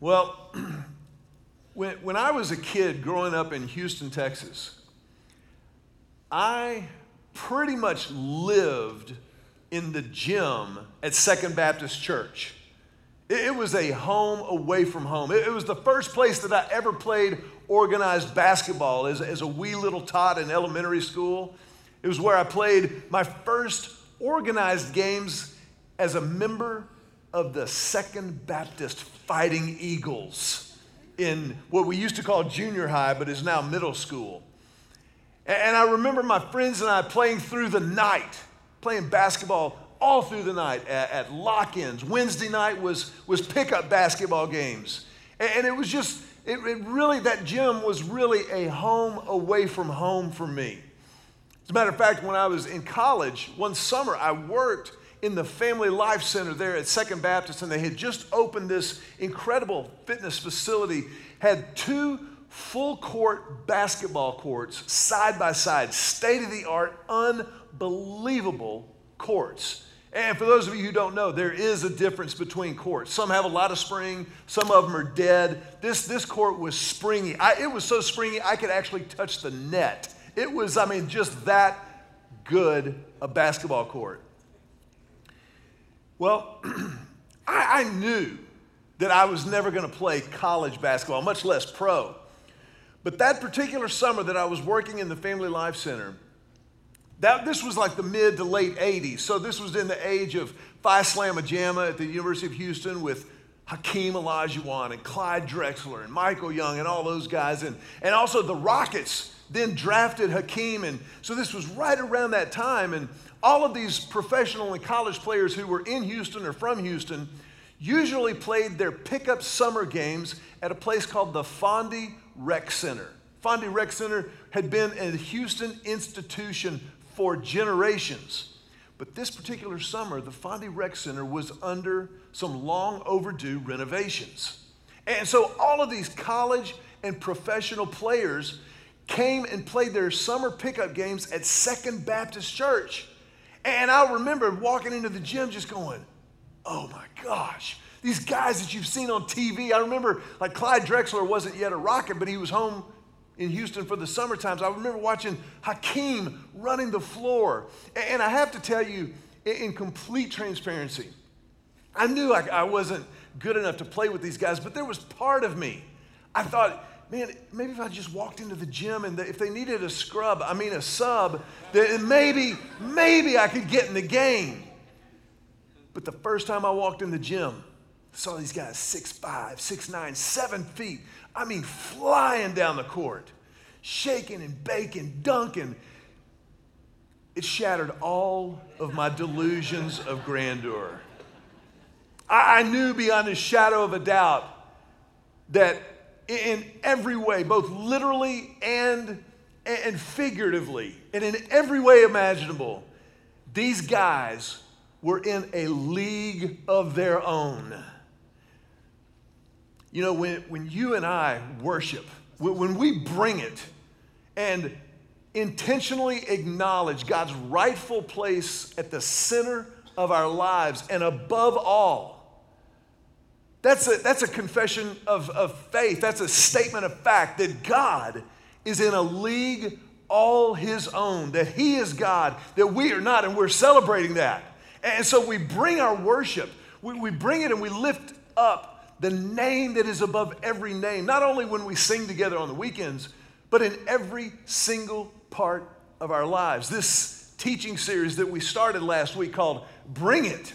Well, when, when I was a kid growing up in Houston, Texas, I pretty much lived in the gym at Second Baptist Church. It, was a home away from home. It, it, was the first place that I ever played organized basketball as, as a wee little tot in elementary school. It was where I played my first organized games as a member of the Second Baptist Fighting Eagles in what we used to call junior high, but is now middle school. And I remember my friends and I playing through the night, playing basketball all through the night at, at lock ins. Wednesday night was, was pickup basketball games. And, and it was just, it, it really, that gym was really a home away from home for me. As a matter of fact, when I was in college, one summer I worked in the Family Life Center there at Second Baptist, and they had just opened this incredible fitness facility, had two full court basketball courts side by side, state of the art, unbelievable courts. And for those of you who don't know, there is a difference between courts. Some have a lot of spring, some of them are dead. This, this court was springy. I, it was so springy, I could actually touch the net. It was, I mean, just that good a basketball court. Well, I, I knew that I was never going to play college basketball, much less pro. But that particular summer that I was working in the Family Life Center, that, this was like the mid to late 80s. So this was in the age of Phi Slamma Jamma at the University of Houston with Hakeem Olajuwon and Clyde Drexler and Michael Young and all those guys. And, and also the Rockets then drafted Hakeem. And so this was right around that time. And all of these professional and college players who were in Houston or from Houston usually played their pickup summer games at a place called the Fonde Rec Center. Fonde Rec Center had been a Houston institution for generations. But this particular summer, the Fonde Rec Center was under some long overdue renovations. And so all of these college and professional players came and played their summer pickup games at Second Baptist Church. And I remember walking into the gym just going, oh my gosh, these guys that you've seen on TV. I remember like Clyde Drexler wasn't yet a Rocket, but he was home in Houston for the summer times. I remember watching Hakeem running the floor. And I have to tell you, in complete transparency, I knew I, I wasn't good enough to play with these guys, but there was part of me. I thought, man, maybe if I just walked into the gym and if they needed a scrub, I mean a sub, then maybe, maybe I could get in the game. But the first time I walked in the gym, saw these guys six five, six nine, seven feet. I mean, flying down the court, shaking and baking, dunking. It shattered all of my delusions of grandeur. I, I knew beyond a shadow of a doubt that in every way, both literally and, and figuratively, and in every way imaginable, these guys were in a league of their own. You know, when, when you and I worship, when we bring it and intentionally acknowledge God's rightful place at the center of our lives and above all, that's a, that's a confession of, of faith. That's a statement of fact that God is in a league all his own, that he is God, that we are not, and we're celebrating that. And so we bring our worship, we, we bring it and we lift up the name that is above every name, not only when we sing together on the weekends, but in every single part of our lives. This teaching series that we started last week called Bring It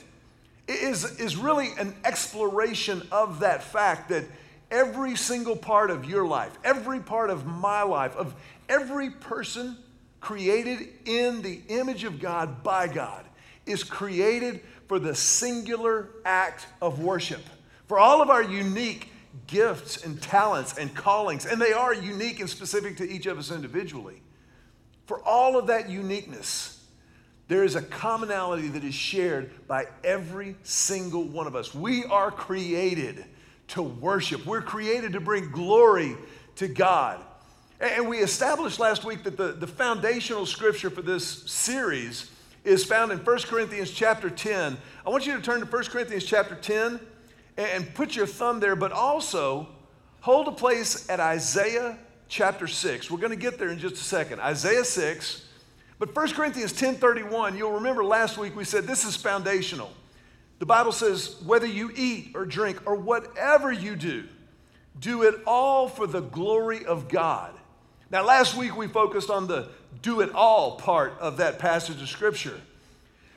is, is really an exploration of that fact that every single part of your life, every part of my life, of every person created in the image of God by God, is created for the singular act of worship. For all of our unique gifts and talents and callings, and they are unique and specific to each of us individually. For all of that uniqueness, there is a commonality that is shared by every single one of us. We are created to worship, we're created to bring glory to God. And we established last week that the, the foundational scripture for this series is found in 1 Corinthians chapter 10. I want you to turn to 1 Corinthians chapter 10, and put your thumb there, but also hold a place at Isaiah chapter 6. We're going to get there in just a second. Isaiah 6. But 1 Corinthians 10:31, you'll remember last week we said this is foundational. The Bible says whether you eat or drink or whatever you do, do it all for the glory of God. Now last week we focused on the do it all part of that passage of scripture.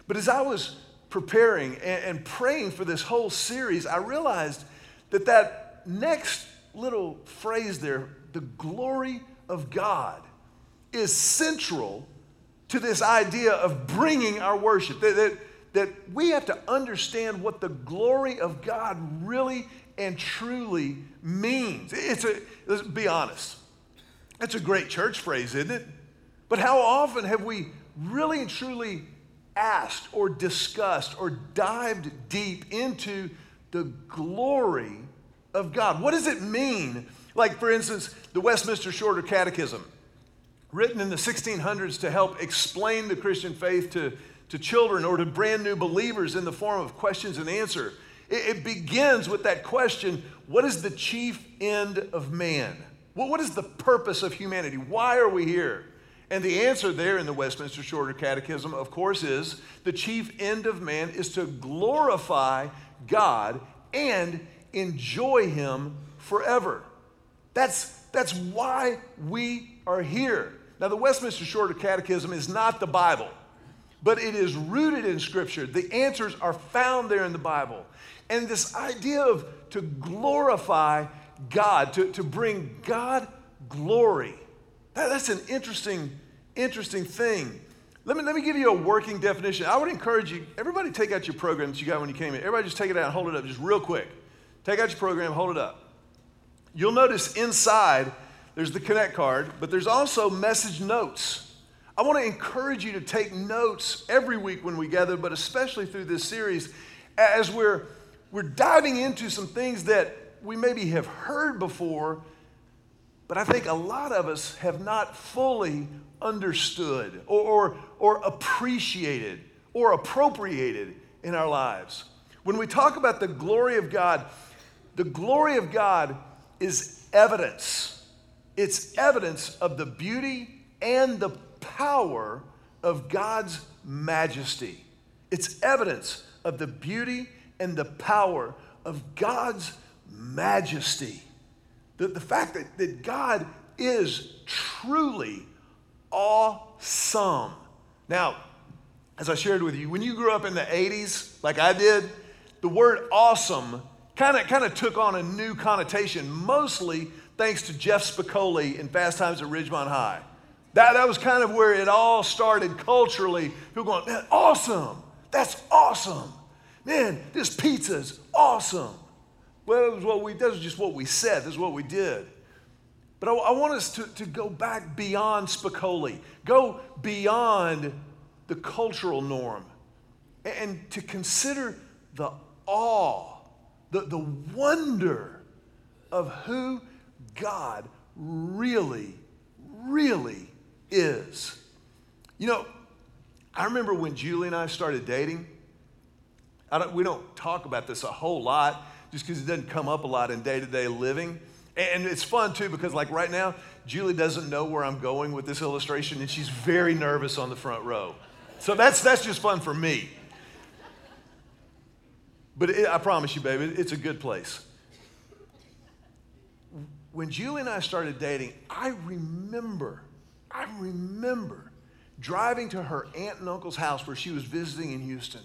But as I was preparing and, praying for this whole series, I realized that that next little phrase there, the glory of God, is central to this idea of bringing our worship. That, that, that we have to understand what the glory of God really and truly means. It's a, let's be honest, it's a great church phrase, isn't it? But how often have we really and truly asked or discussed or dived deep into the glory of God? What does it mean? Like, for instance, the Westminster Shorter Catechism, written in the 1600s to help explain the Christian faith to, to children or to brand new believers in the form of questions and answer. It, it begins with that question what is the chief end of man? Well, what is the purpose of humanity? Why are we here? And the answer there in the Westminster Shorter Catechism, of course, is the chief end of man is to glorify God and enjoy Him forever. That's, that's why we are here. Now, the Westminster Shorter Catechism is not the Bible, but it is rooted in Scripture. The answers are found there in the Bible. And this idea of to glorify God, to, to bring God glory that, that's an interesting, interesting thing. Let me, let me give you a working definition. I would encourage you, everybody take out your program that you got when you came in. Everybody just take it out and hold it up just real quick. Take out your program, hold it up. You'll notice inside there's the Connect card, but there's also message notes. I want to encourage you to take notes every week when we gather, but especially through this series as we're, we're diving into some things that we maybe have heard before but I think a lot of us have not fully understood or, or, or appreciated or appropriated in our lives. When we talk about the glory of God, the glory of God is evidence. It's evidence of the beauty and the power of God's majesty. It's evidence of the beauty and the power of God's majesty. The, the fact that, that God is truly awesome. Now, as I shared with you, when you grew up in the 80s, like I did, the word awesome kind of kind of took on a new connotation, mostly thanks to Jeff Spicoli in Fast Times at Ridgemont High. That, that was kind of where it all started culturally. People going, man, awesome. That's awesome. Man, this pizza's awesome. Well, it was what we, that was just what we said. This is what we did. But I, I want us to, to go back beyond Spicoli, go beyond the cultural norm, and, and to consider the awe, the, the wonder of who God really, really is. You know, I remember when Julie and I started dating. I don't, we don't talk about this a whole lot just because it doesn't come up a lot in day to day living. And it's fun too because, like right now, Julie doesn't know where I'm going with this illustration, and she's very nervous on the front row. So that's, that's just fun for me. But it, I promise you, baby, it's a good place. When Julie and I started dating, I remember, I remember driving to her aunt and uncle's house where she was visiting in Houston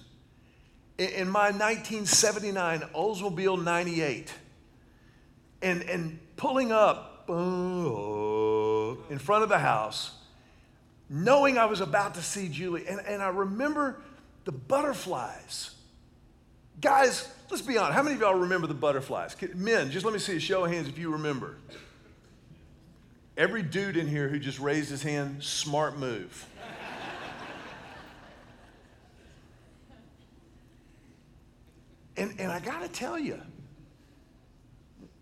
in my 1979 Oldsmobile 98 and, and pulling up uh, in front of the house, knowing I was about to see Julie. And, and I remember the butterflies. Guys, let's be honest. How many of y'all remember the butterflies? Men, just let me see a show of hands if you remember. Every dude in here who just raised his hand, smart move. And, and I got to tell you,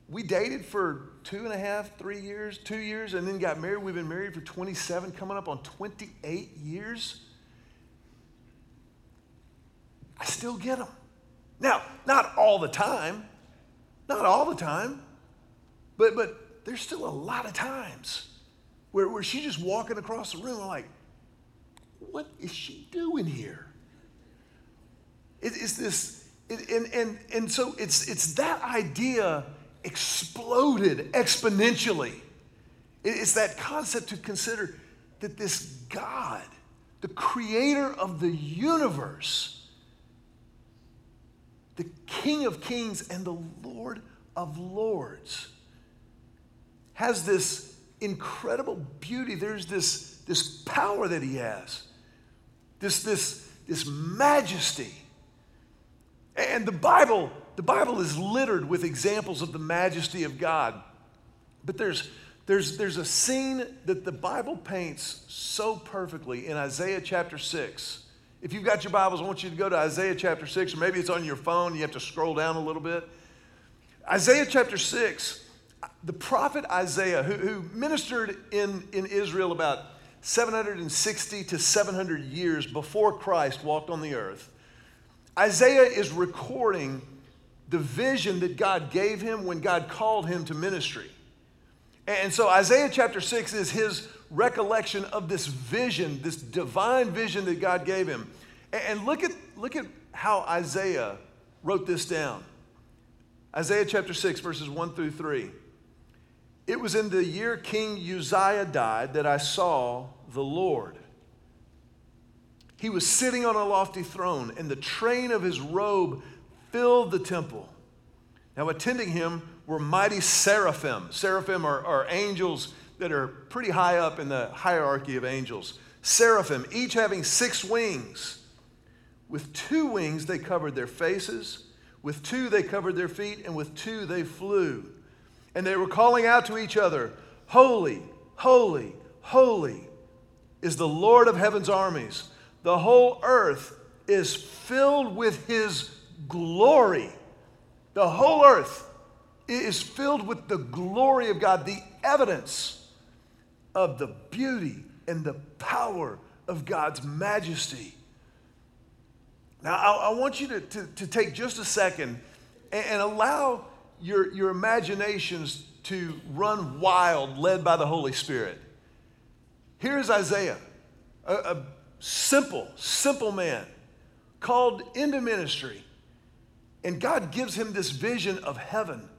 we dated for two and a half, three years, two years, and then got married. We've been married for 27, coming up on 28 years. I still get them. Now, not all the time. Not all the time, but, but there's still a lot of times where, where she's just walking across the room. I'm like, what is she doing here? It, it's this, it, and, and, and so it's, it's that idea exploded exponentially. It, it's that concept to consider that this God, the creator of the universe, the King of kings and the Lord of lords, has this incredible beauty. There's this, this power that he has, this, this, this majesty. And the Bible, the Bible is littered with examples of the majesty of God. But there's, there's, there's a scene that the Bible paints so perfectly in Isaiah chapter 6. If you've got your Bibles, I want you to go to Isaiah chapter 6, or maybe it's on your phone, you have to scroll down a little bit. Isaiah chapter 6, the prophet Isaiah, who, who ministered in, in Israel about 760 to 700 years before Christ walked on the earth, Isaiah is recording the vision that God gave him when God called him to ministry. And so Isaiah chapter 6 is his recollection of this vision, this divine vision that God gave him. And look at, look at how Isaiah wrote this down. Isaiah chapter 6, verses 1 through 3. It was in the year King Uzziah died that I saw the Lord. He was sitting on a lofty throne, and the train of his robe filled the temple. Now, attending him were mighty seraphim. Seraphim are, are angels that are pretty high up in the hierarchy of angels. Seraphim, each having six wings. With two wings, they covered their faces, with two, they covered their feet, and with two, they flew. And they were calling out to each other, Holy, holy, holy is the Lord of heaven's armies. The whole earth is filled with his glory. The whole earth is filled with the glory of God, the evidence of the beauty and the power of God's majesty. Now, I, I want you to, to, to, take just a second and, and allow your, your imaginations to run wild, led by the Holy Spirit. Here's Isaiah, a, a simple, simple man called into ministry. And God gives him this vision of heaven,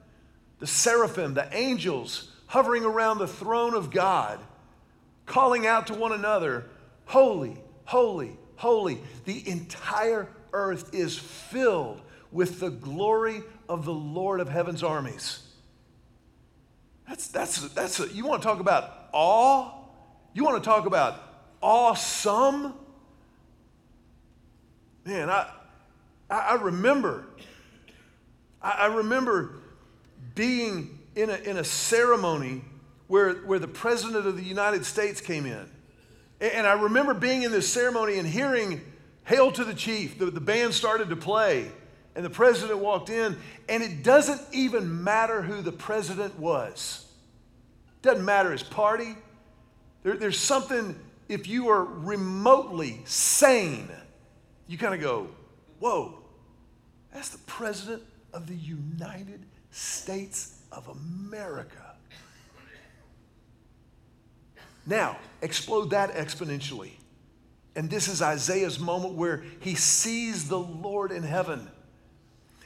the seraphim, the angels hovering around the throne of God, calling out to one another, Holy, holy, holy. The entire earth is filled with the glory of the Lord of heaven's armies. That's, that's, that's a, you want to talk about awe? You want to talk about awesome? Man, I, I remember, I remember being in a, in a ceremony where, where the President of the United States came in. And I remember being in this ceremony and hearing Hail to the Chief. The, the band started to play and the president walked in, and it doesn't even matter who the president was. Doesn't matter his party. There, there's something, if you are remotely sane, you kind of go, whoa, that's the president of the United States of America. Now, explode that exponentially. And this is Isaiah's moment where he sees the Lord in heaven.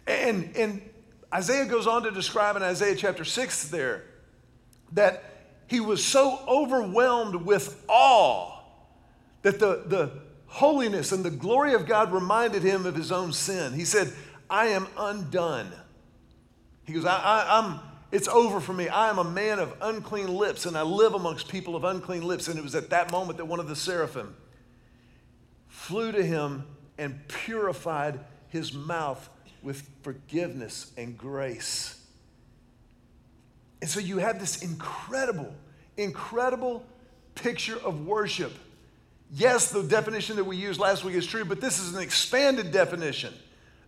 And, and Isaiah goes on to describe in Isaiah chapter 6 there that he was so overwhelmed with awe that the, the holiness and the glory of God reminded him of his own sin. He said, I am undone. He goes, I, I, I'm, it's over for me. I am a man of unclean lips, and I live amongst people of unclean lips. And it was at that moment that one of the seraphim flew to him and purified his mouth with forgiveness and grace. And so you have this incredible, incredible picture of worship. Yes, the definition that we used last week is true, but this is an expanded definition.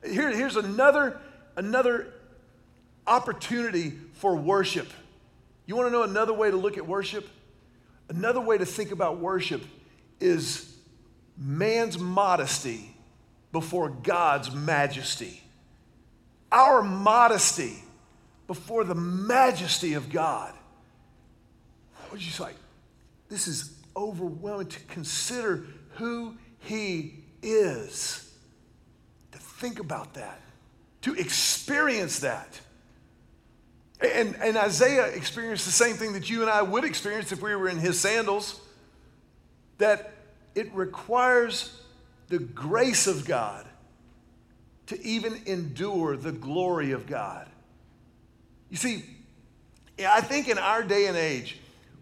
Here, here's another, another opportunity for worship. You want to know another way to look at worship? Another way to think about worship is man's modesty before God's majesty. Our modesty before the majesty of God. What you say? This is overwhelming to consider who He is. To think about that, to experience that. And, and Isaiah experienced the same thing that you and I would experience if we were in his sandals that it requires the grace of God to even endure the glory of God. You see, I think in our day and age,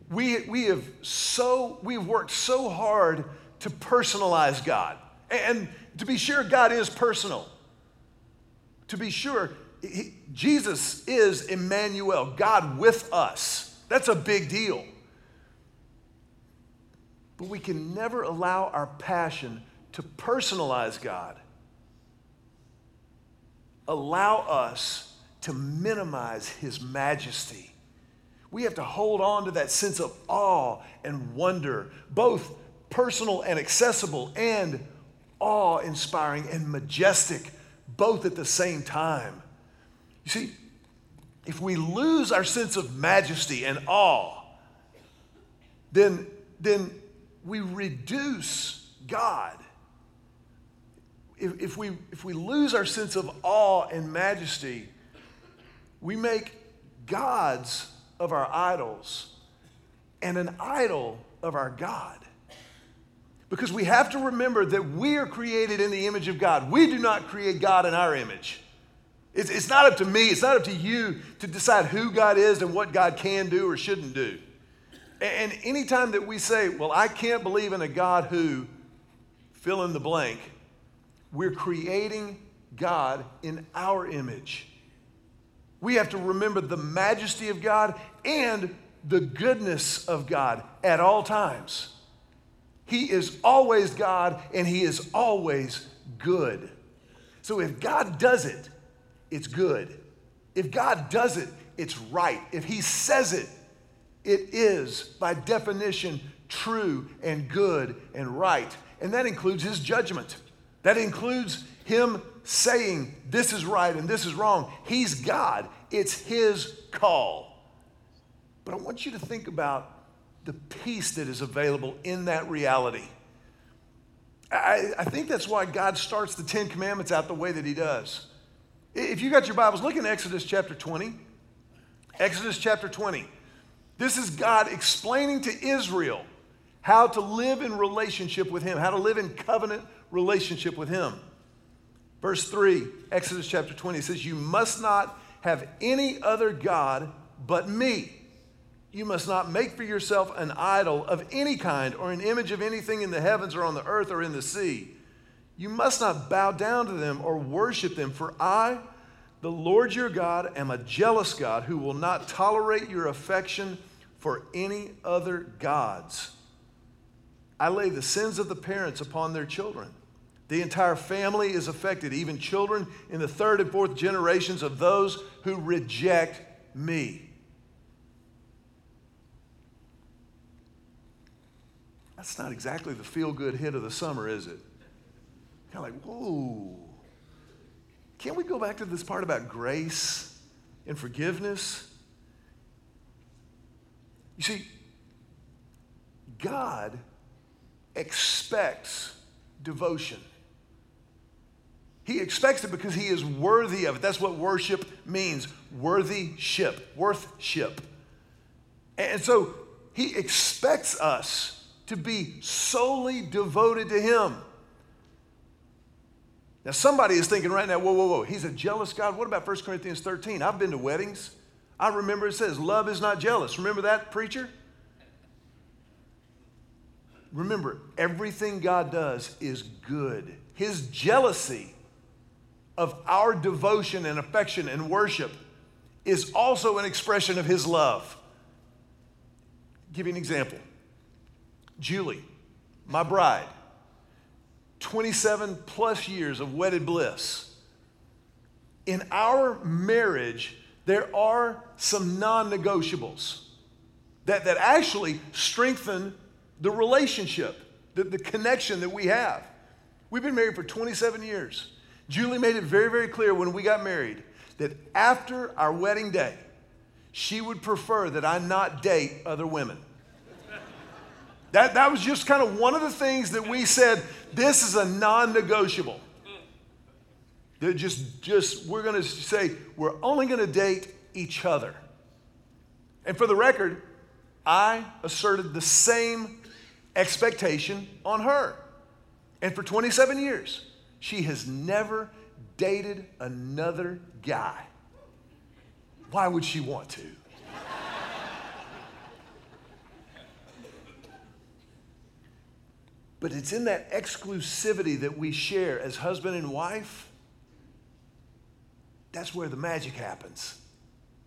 we, we have so, we've worked so hard to personalize God. And to be sure, God is personal. To be sure, he, Jesus is Emmanuel, God with us. That's a big deal. But we can never allow our passion to personalize God, allow us to minimize his majesty. We have to hold on to that sense of awe and wonder, both personal and accessible, and awe inspiring and majestic, both at the same time. You see, if we lose our sense of majesty and awe, then, then we reduce God. If, if, we, if we lose our sense of awe and majesty, we make gods of our idols and an idol of our God. Because we have to remember that we are created in the image of God. We do not create God in our image. It's, it's not up to me, it's not up to you to decide who God is and what God can do or shouldn't do. And, anytime that we say, well, I can't believe in a God who, fill in the blank, we're creating God in our image. We have to remember the majesty of God and the goodness of God at all times. He is always God and He is always good. So if God does it, it's good. If God does it, it's right. If He says it, it is, by definition, true and good and right. And that includes His judgment. That includes Him saying, this is right and this is wrong. He's God, it's His call. But I want you to think about the peace that is available in that reality. I, I, think that's why God starts the Ten Commandments out the way that He does. If you got your Bibles, look in Exodus chapter 20. Exodus chapter 20. This is God explaining to Israel how to live in relationship with Him, how to live in covenant relationship with Him. Verse 3, Exodus chapter 20 says, You must not have any other God but me. You must not make for yourself an idol of any kind or an image of anything in the heavens or on the earth or in the sea. You must not bow down to them or worship them, for I, the Lord your God, am a jealous God who will not tolerate your affection for any other gods. I lay the sins of the parents upon their children. The entire family is affected, even children in the third and fourth generations of those who reject me. That's not exactly the feel good hit of the summer, is it? Kind of like, whoa. Can't we go back to this part about grace and forgiveness? You see, God expects devotion. He expects it because he is worthy of it. That's what worship means worthy ship, worthship. And so he expects us to be solely devoted to him. Now, somebody is thinking right now, whoa, whoa, whoa, he's a jealous God. What about 1 Corinthians 13? I've been to weddings. I remember it says, love is not jealous. Remember that, preacher? Remember, everything God does is good. His jealousy of our devotion and affection and worship is also an expression of His love. I'll give you an example. Julie, my bride, 27 plus years of wedded bliss. In our marriage, there are some non negotiables that, that actually strengthen the relationship, the, the connection that we have. We've been married for 27 years. Julie made it very, very clear when we got married that after our wedding day, she would prefer that I not date other women. That, that was just kind of one of the things that we said this is a non negotiable. Just, just, we're going to say, we're only going to date each other. And for the record, I asserted the same expectation on her. And for 27 years, she has never dated another guy. Why would she want to? But it's in that exclusivity that we share as husband and wife. That's where the magic happens.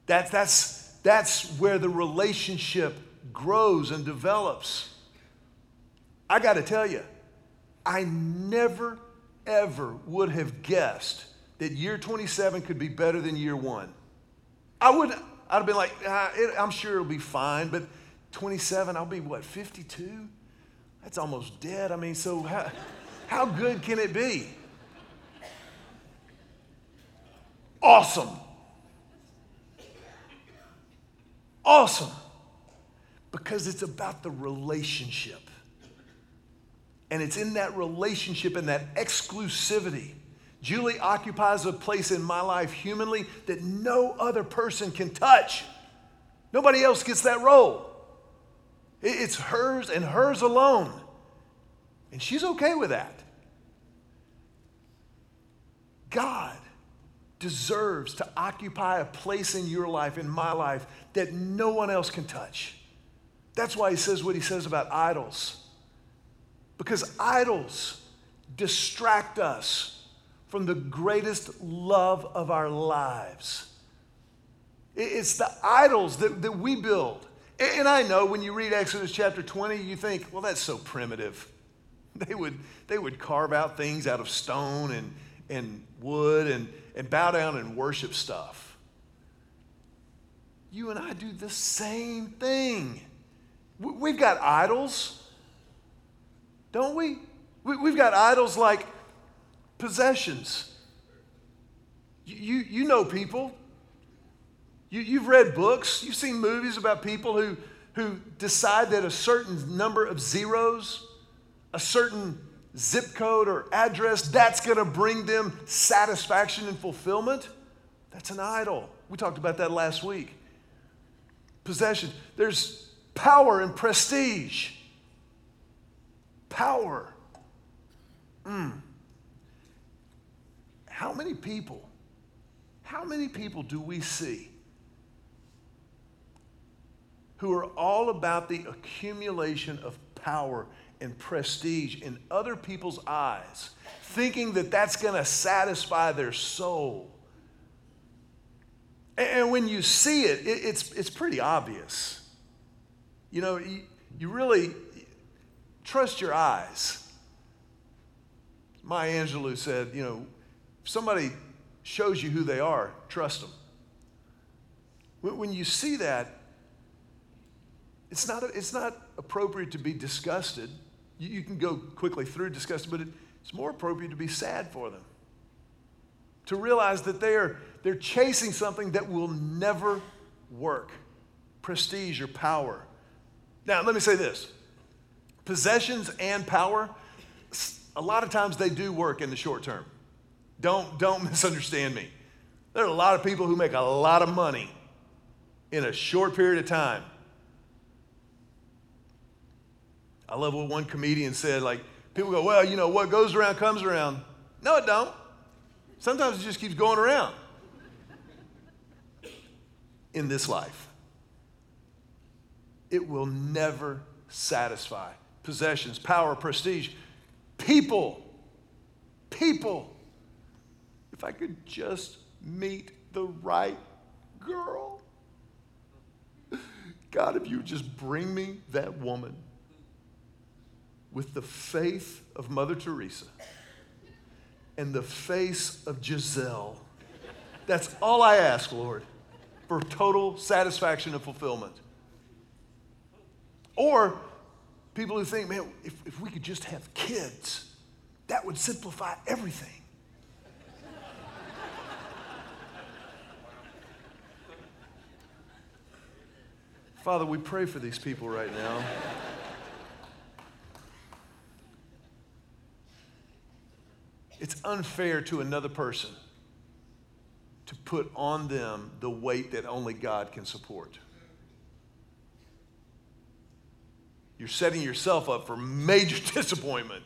That, that's, that's where the relationship grows and develops. I got to tell you, I never, ever would have guessed that year 27 could be better than year one. I would, I'd have been like, ah, it, I'm sure it'll be fine, but 27, I'll be what, 52? That's almost dead. I mean, so how, how good can it be? Awesome. Awesome. Because it's about the relationship. And it's in that relationship and that exclusivity. Julie occupies a place in my life humanly that no other person can touch. Nobody else gets that role. It's hers and hers alone. And she's okay with that. God deserves to occupy a place in your life, in my life, that no one else can touch. That's why he says what he says about idols. Because idols distract us from the greatest love of our lives. It's the idols that, that we build. And I know when you read Exodus chapter 20, you think, well, that's so primitive. They would, they would carve out things out of stone and, and wood and, and bow down and worship stuff. You and I do the same thing. We've got idols, don't we? We've got idols like possessions. You, you know people. You, you've read books, you've seen movies about people who, who decide that a certain number of zeros, a certain zip code or address, that's going to bring them satisfaction and fulfillment. That's an idol. We talked about that last week. Possession. There's power and prestige. Power. Mm. How many people, how many people do we see who are all about the accumulation of power and prestige in other people's eyes, thinking that that's going to satisfy their soul. And when you see it, it's, it's pretty obvious. You know, you, you really trust your eyes. Maya Angelou said, you know, if somebody shows you who they are, trust them. When you see that, it's not, it's not appropriate to be disgusted. You, you can go quickly through disgusted, but it, it's more appropriate to be sad for them. To realize that they are, they're chasing something that will never work prestige or power. Now, let me say this possessions and power, a lot of times they do work in the short term. Don't, don't misunderstand me. There are a lot of people who make a lot of money in a short period of time. I love what one comedian said, like, people go, well, you know, what goes around comes around. No, it don't. Sometimes it just keeps going around. In this life, it will never satisfy. Possessions, power, prestige, people, people. If I could just meet the right girl. God, if you would just bring me that woman with the faith of Mother Teresa and the face of Gisele. That's all I ask, Lord, for total satisfaction and fulfillment. Or people who think, man, if, if we could just have kids, that would simplify everything. Father, we pray for these people right now. It's unfair to another person to put on them the weight that only God can support. You're setting yourself up for major disappointment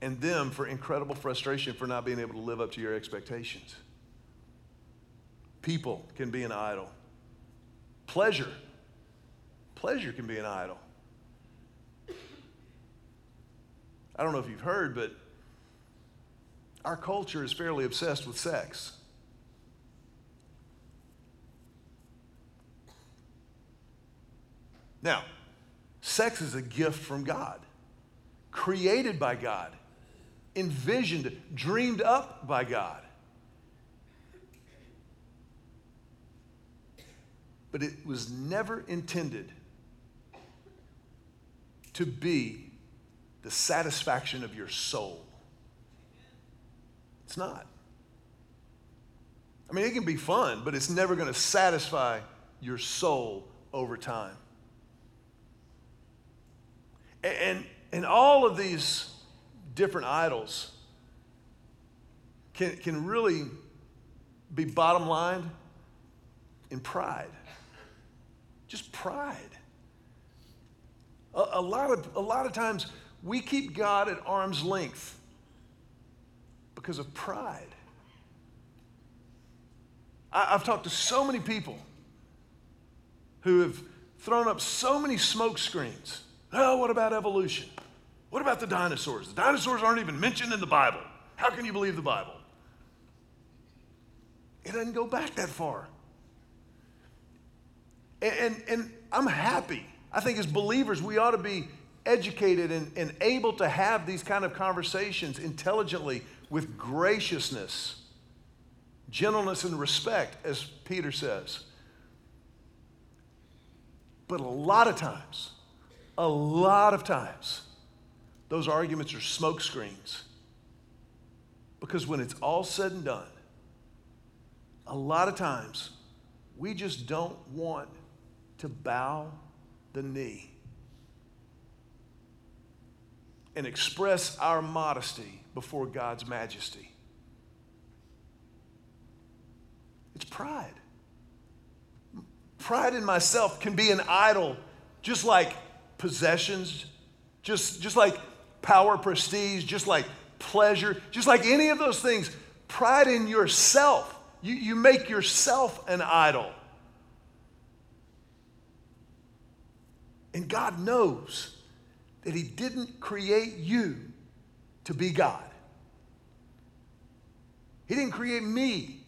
and them for incredible frustration for not being able to live up to your expectations. People can be an idol. Pleasure. Pleasure can be an idol. I don't know if you've heard, but our culture is fairly obsessed with sex. Now, sex is a gift from God, created by God, envisioned, dreamed up by God. But it was never intended to be the satisfaction of your soul. It's not. I mean, it can be fun, but it's never going to satisfy your soul over time. And, and all of these different idols can, can really be bottom line in pride. Just pride. A, a, lot of, a lot of times we keep God at arm's length because of pride. I, I've talked to so many people who have thrown up so many smoke screens. Oh, what about evolution? What about the dinosaurs? The dinosaurs aren't even mentioned in the Bible. How can you believe the Bible? It doesn't go back that far. And, and, and I'm happy. I think as believers, we ought to be educated and, and able to have these kind of conversations intelligently with graciousness, gentleness, and respect, as Peter says. But a lot of times, a lot of times, those arguments are smokescreens. Because when it's all said and done, a lot of times we just don't want to bow the knee and express our modesty before God's majesty. It's pride. Pride in myself can be an idol, just like possessions, just, just like power, prestige, just like pleasure, just like any of those things. Pride in yourself. You, you make yourself an idol. And God knows that He didn't create you to be God. He didn't create me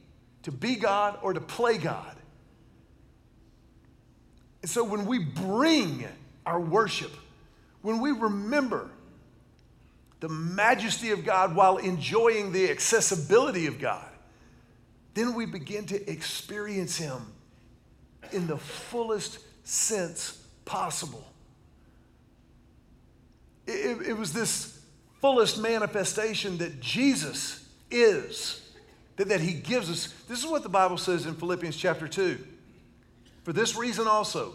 to be God or to play God. And so when we bring our worship, when we remember the majesty of God while enjoying the accessibility of God, then we begin to experience Him in the fullest sense possible. It, it, was this fullest manifestation that Jesus is, that, that He gives us. This is what the Bible says in Philippians chapter 2. For this reason also,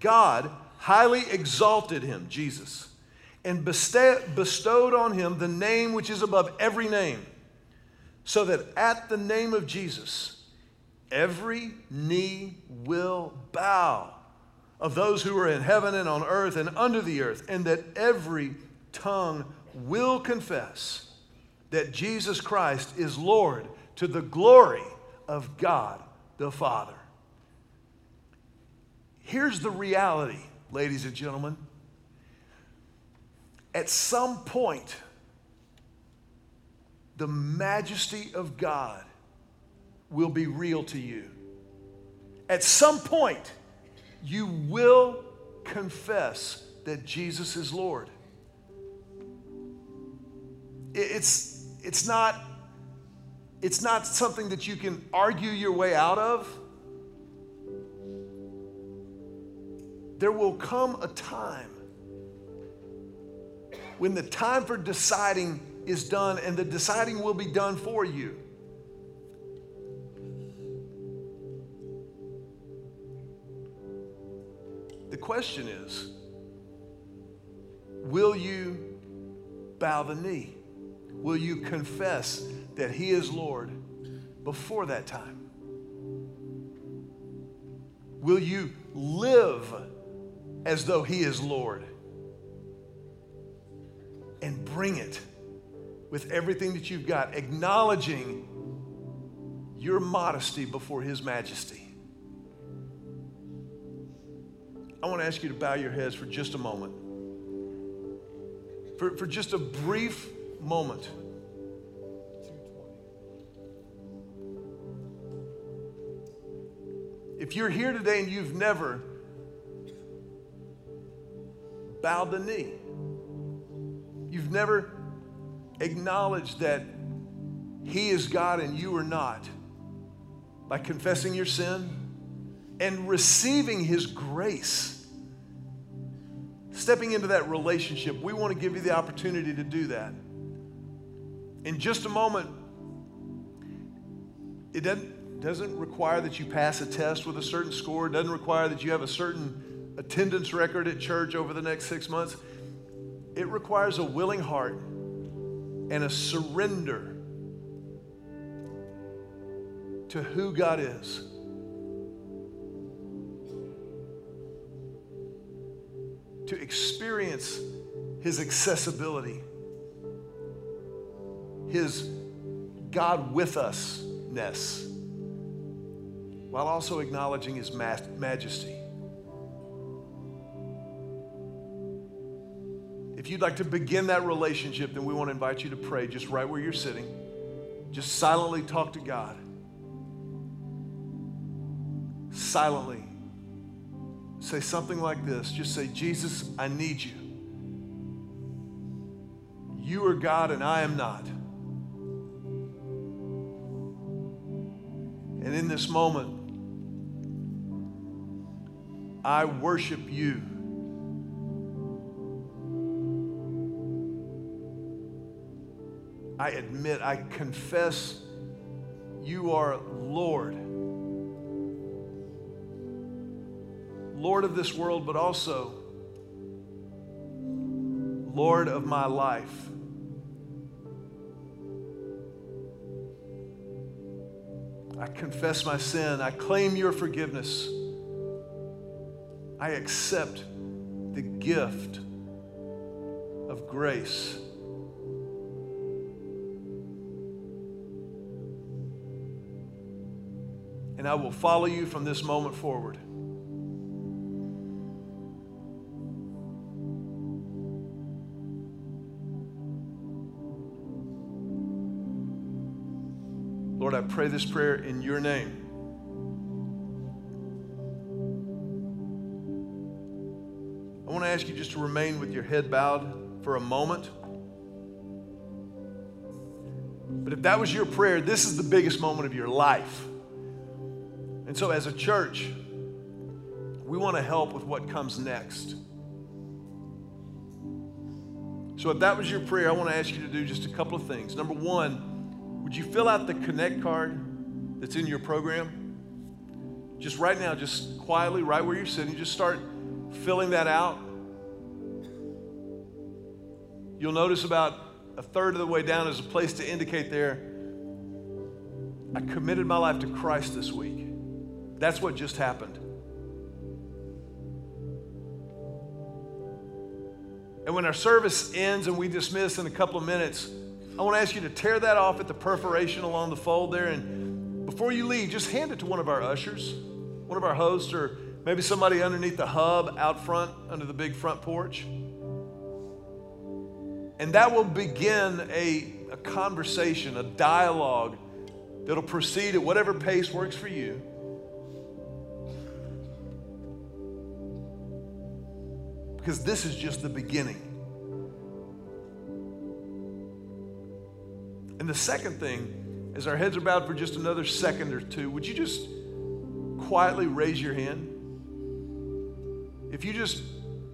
God highly exalted him, Jesus, and bestowed on him the name which is above every name, so that at the name of Jesus, every knee will bow of those who are in heaven and on earth and under the earth, and that every tongue will confess that Jesus Christ is Lord to the glory of God the Father. Here's the reality, ladies and gentlemen. At some point, the majesty of God will be real to you. At some point, you will confess that Jesus is Lord. It's, it's, not, it's not something that you can argue your way out of. There will come a time when the time for deciding is done and the deciding will be done for you. The question is will you bow the knee? Will you confess that He is Lord before that time? Will you live as though He is Lord? And bring it with everything that you've got, acknowledging your modesty before His majesty. I want to ask you to bow your heads for just a moment. For, for just a brief moment. If you're here today and you've never bowed the knee, you've never acknowledged that He is God and you are not, by confessing your sin and receiving His grace, stepping into that relationship, we want to give you the opportunity to do that. In just a moment, it doesn't doesn't require that you pass a test with a certain score, it doesn't require that you have a certain attendance record at church over the next six months. It requires a willing heart and a surrender to who God is. To experience His accessibility, His God with us ness while also acknowledging his majesty. If you'd like to begin that relationship, then we want to invite you to pray just right where you're sitting. Just silently talk to God. Silently. Say something like this. Just say, Jesus, I need you. You are God and I am not. And in this moment, I worship you. I admit, I confess you are Lord. Lord of this world, but also Lord of my life. I confess my sin. I claim your forgiveness. I accept the gift of grace. And I will follow you from this moment forward. Lord, I pray this prayer in your name. I want to ask you just to remain with your head bowed for a moment. But if that was your prayer, this is the biggest moment of your life. And so, as a church, we want to help with what comes next. So, if that was your prayer, I want to ask you to do just a couple of things. Number one, would you fill out the Connect card that's in your program? Just right now, just quietly, right where you're sitting, just start filling that out. You'll notice about a third of the way down is a place to indicate there, I committed my life to Christ this week. That's what just happened. And when our service ends and we dismiss in a couple of minutes, I want to ask you to tear that off at the perforation along the fold there. And before you leave, just hand it to one of our ushers, one of our hosts, or maybe somebody underneath the hub out front under the big front porch. And that will begin a, a conversation, a dialogue that'll proceed at whatever pace works for you. Because this is just the beginning. And the second thing, as our heads are bowed for just another second or two, would you just quietly raise your hand? If you just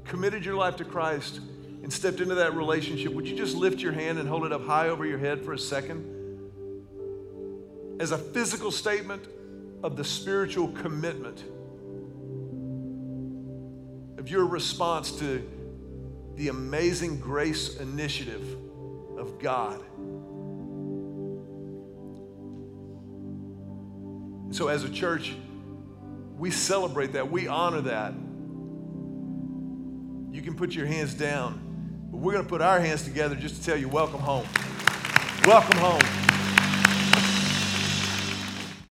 committed your life to Christ, and stepped into that relationship, would you just lift your hand and hold it up high over your head for a second? As a physical statement of the spiritual commitment. of your response to the amazing grace initiative of God. So, as a church, we celebrate that, we honor that. You can put your hands down, but we're going to put our hands together just to tell you, welcome home. Welcome home.